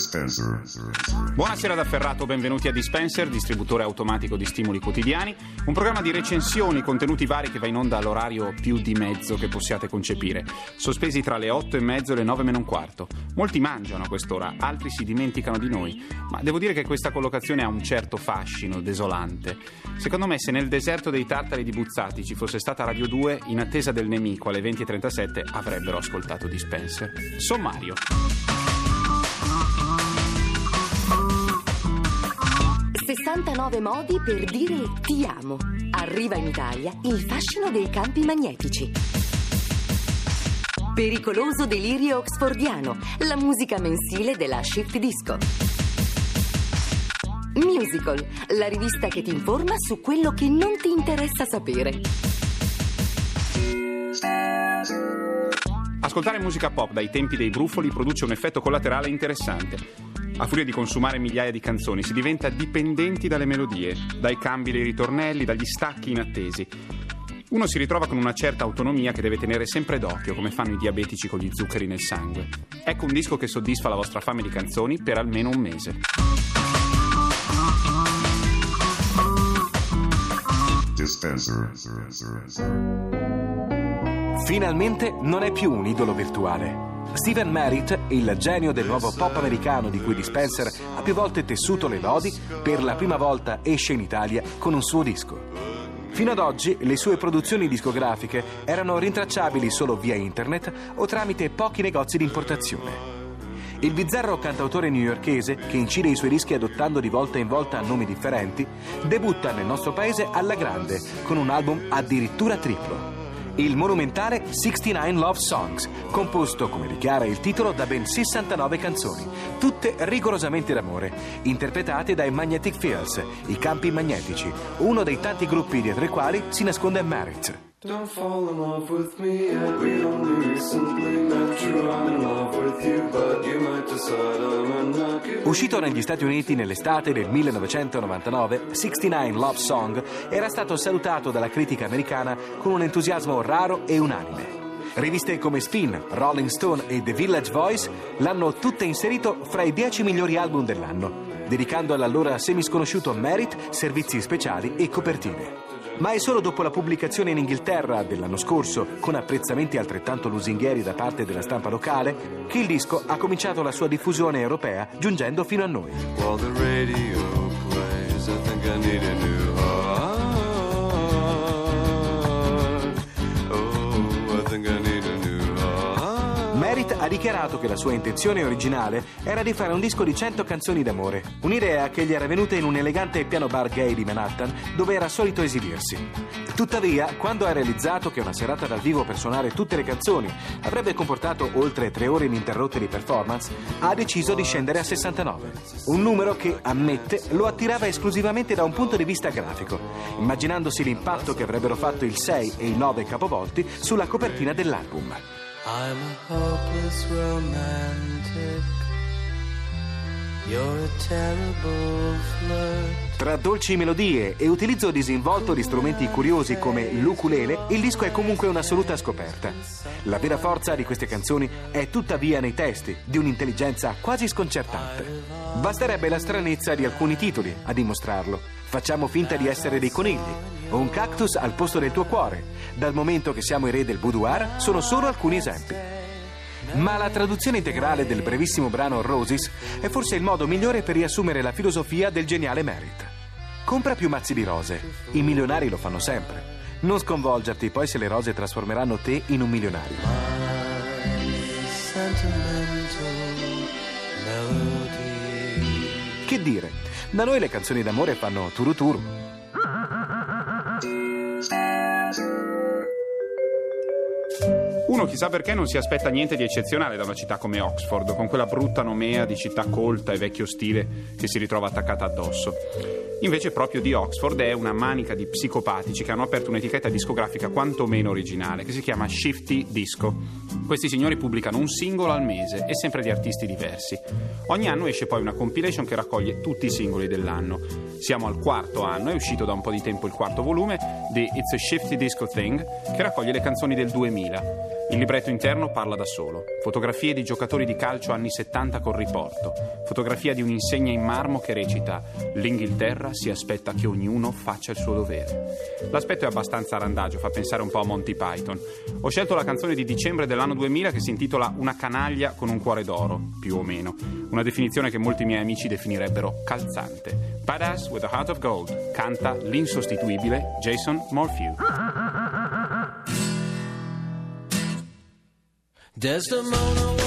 Dispenser. Buonasera da Ferrato, benvenuti a Dispenser, distributore automatico di stimoli quotidiani, un programma di recensioni, contenuti vari che va in onda all'orario più di mezzo che possiate concepire, sospesi tra le 8 e mezzo e le 9 meno un quarto. Molti mangiano a quest'ora, altri si dimenticano di noi, ma devo dire che questa collocazione ha un certo fascino desolante. Secondo me se nel deserto dei tartari di Buzzati ci fosse stata Radio 2, in attesa del nemico alle 20.37 avrebbero ascoltato Dispenser. Sommario. 69 modi per dire ti amo. Arriva in Italia il fascino dei campi magnetici. Pericoloso delirio oxfordiano, la musica mensile della Shift Disco. Musical, la rivista che ti informa su quello che non ti interessa sapere. Ascoltare musica pop dai tempi dei brufoli produce un effetto collaterale interessante. A furia di consumare migliaia di canzoni si diventa dipendenti dalle melodie, dai cambi dei ritornelli, dagli stacchi inattesi. Uno si ritrova con una certa autonomia che deve tenere sempre d'occhio, come fanno i diabetici con gli zuccheri nel sangue. Ecco un disco che soddisfa la vostra fame di canzoni per almeno un mese. Dispenser. Finalmente non è più un idolo virtuale. Steven Merritt, il genio del nuovo pop americano di cui Dispenser ha più volte tessuto le lodi, per la prima volta esce in Italia con un suo disco. Fino ad oggi le sue produzioni discografiche erano rintracciabili solo via internet o tramite pochi negozi di importazione. Il bizzarro cantautore newyorkese, che incide i suoi dischi adottando di volta in volta nomi differenti, debutta nel nostro paese alla grande con un album addirittura triplo. Il monumentale 69 Love Songs, composto, come dichiara il titolo, da ben 69 canzoni, tutte rigorosamente d'amore, interpretate dai Magnetic Fields, i campi magnetici, uno dei tanti gruppi dietro i quali si nasconde Merit. Don't fall in love with me yet. We only recently met. True, I'm in love with you, but you might decide Uscito negli Stati Uniti nell'estate del 1999, 69 Love Song era stato salutato dalla critica americana con un entusiasmo raro e unanime. Riviste come Spin, Rolling Stone e The Village Voice l'hanno tutte inserito fra i 10 migliori album dell'anno, dedicando all'allora semisconosciuto Merit servizi speciali e copertine. Ma è solo dopo la pubblicazione in Inghilterra dell'anno scorso, con apprezzamenti altrettanto lusinghieri da parte della stampa locale, che il disco ha cominciato la sua diffusione europea, giungendo fino a noi. Dichiarato che la sua intenzione originale era di fare un disco di 100 canzoni d'amore, un'idea che gli era venuta in un elegante piano bar gay di Manhattan dove era solito esibirsi. Tuttavia, quando ha realizzato che una serata dal vivo per suonare tutte le canzoni avrebbe comportato oltre tre ore ininterrotte di performance, ha deciso di scendere a 69. Un numero che, ammette, lo attirava esclusivamente da un punto di vista grafico, immaginandosi l'impatto che avrebbero fatto il 6 e il 9 capovolti sulla copertina dell'album. I'm a hopeless romantic. You're a terrible flirt. Tra dolci melodie e utilizzo disinvolto di strumenti curiosi come l'ukulele, il disco è comunque un'assoluta scoperta. La vera forza di queste canzoni è tuttavia nei testi, di un'intelligenza quasi sconcertante. Basterebbe la stranezza di alcuni titoli a dimostrarlo. Facciamo finta di essere dei conigli, un cactus al posto del tuo cuore. Dal momento che siamo i re del boudoir, sono solo alcuni esempi. Ma la traduzione integrale del brevissimo brano Roses è forse il modo migliore per riassumere la filosofia del geniale Merit. Compra più mazzi di rose, i milionari lo fanno sempre. Non sconvolgerti poi se le rose trasformeranno te in un milionario. Che dire, da noi le canzoni d'amore fanno turuturu. Uno Uno chissà perché non si aspetta niente di eccezionale da una città come Oxford, con quella brutta nomea di città colta e vecchio stile che si ritrova attaccata addosso. Invece proprio di Oxford è una manica di psicopatici che hanno aperto un'etichetta discografica quantomeno originale, che si chiama Shifty Disco. Questi signori pubblicano un singolo al mese e sempre di artisti diversi. Ogni anno esce poi una compilation che raccoglie tutti i singoli dell'anno. Siamo al quarto anno, è uscito da un po' di tempo il quarto volume di It's a Shifty Disco Thing, che raccoglie le canzoni del 2000. Il libretto interno parla da solo. Fotografie di giocatori di calcio anni 70 col riporto. Fotografia di un'insegna in marmo che recita L'Inghilterra si aspetta che ognuno faccia il suo dovere. L'aspetto è abbastanza randagio, fa pensare un po' a Monty Python. Ho scelto la canzone di dicembre dell'anno 2000 che si intitola Una canaglia con un cuore d'oro, più o meno. Una definizione che molti miei amici definirebbero calzante. Badass with a Heart of Gold canta l'insostituibile Jason Morphew. Desdemona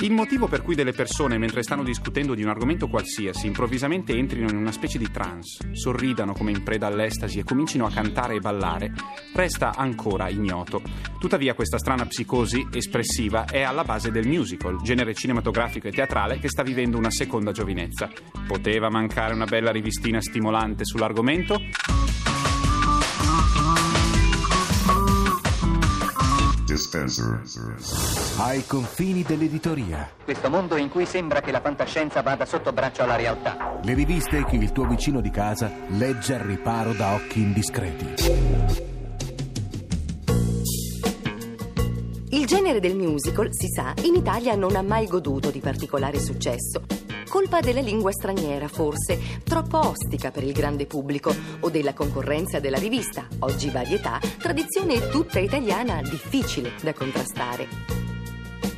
Il motivo per cui delle persone, mentre stanno discutendo di un argomento qualsiasi, improvvisamente entrino in una specie di trance, sorridano come in preda all'estasi e comincino a cantare e ballare, resta ancora ignoto. Tuttavia questa strana psicosi espressiva è alla base del musical, genere cinematografico e teatrale che sta vivendo una seconda giovinezza. Poteva mancare una bella rivistina stimolante sull'argomento? Dispenser. Ai confini dell'editoria. Questo mondo in cui sembra che la fantascienza vada sotto braccio alla realtà. Le riviste che il tuo vicino di casa legge al riparo da occhi indiscreti. Il genere del musical, si sa, in Italia non ha mai goduto di particolare successo. Colpa della lingua straniera, forse, troppo ostica per il grande pubblico, o della concorrenza della rivista, oggi varietà, tradizione tutta italiana difficile da contrastare.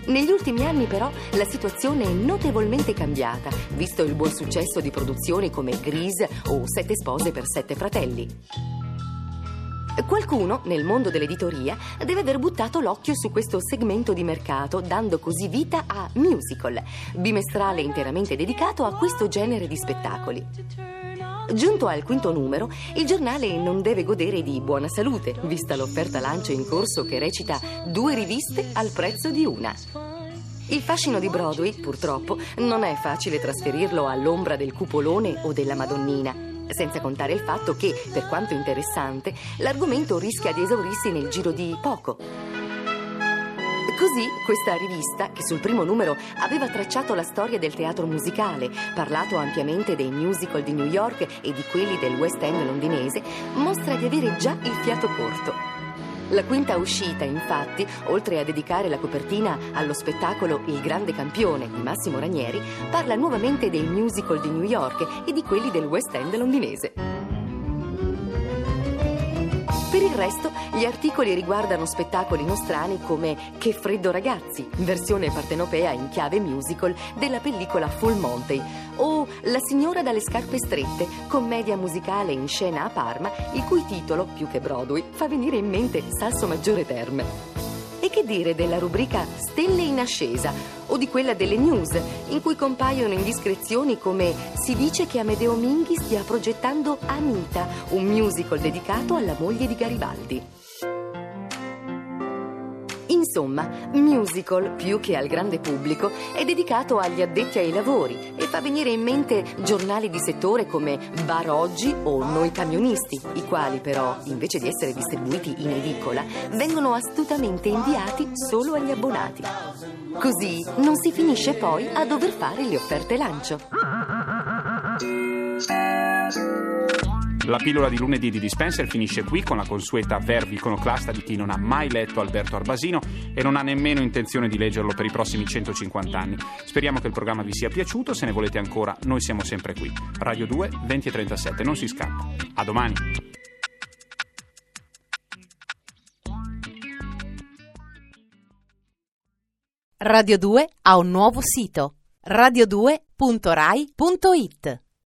Negli ultimi anni però la situazione è notevolmente cambiata, visto il buon successo di produzioni come Grease o Sette spose per sette fratelli. Qualcuno nel mondo dell'editoria deve aver buttato l'occhio su questo segmento di mercato, dando così vita a Musical, bimestrale interamente dedicato a questo genere di spettacoli. Giunto al quinto numero, il giornale non deve godere di buona salute, vista l'offerta lancio in corso che recita due riviste al prezzo di una. Il fascino di Broadway, purtroppo, non è facile trasferirlo all'ombra del cupolone o della Madonnina. Senza contare il fatto che, per quanto interessante, l'argomento rischia di esaurirsi nel giro di poco. Così questa rivista, che sul primo numero aveva tracciato la storia del teatro musicale, parlato ampiamente dei musical di New York e di quelli del West End londinese, mostra di avere già il fiato corto. La quinta uscita, infatti, oltre a dedicare la copertina allo spettacolo Il grande campione di Massimo Ranieri, parla nuovamente dei musical di New York e di quelli del West End londinese. Il resto, gli articoli riguardano spettacoli nostrani come Che freddo ragazzi, versione partenopea in chiave musical della pellicola Full Monty, o La signora dalle scarpe strette, commedia musicale in scena a Parma, il cui titolo, più che Broadway, fa venire in mente Salso Maggiore Terme. E che dire della rubrica Stelle in ascesa o di quella delle news, in cui compaiono indiscrezioni come si dice che Amedeo Minghi stia progettando Anita, un musical dedicato alla moglie di Garibaldi. In Insomma, musical, più che al grande pubblico, è dedicato agli addetti ai lavori e fa venire in mente giornali di settore come Bar Oggi o Noi Camionisti, i quali però, invece di essere distribuiti in edicola, vengono astutamente inviati solo agli abbonati. Così non si finisce poi a dover fare le offerte lancio. La pillola di lunedì di Dispenser finisce qui con la consueta verve iconoclasta di chi non ha mai letto Alberto Arbasino e non ha nemmeno intenzione di leggerlo per i prossimi 150 anni. Speriamo che il programma vi sia piaciuto, se ne volete ancora noi siamo sempre qui. Radio 2 20 e 37, non si scappa. A domani. Radio 2 ha un nuovo sito radio2.rai.it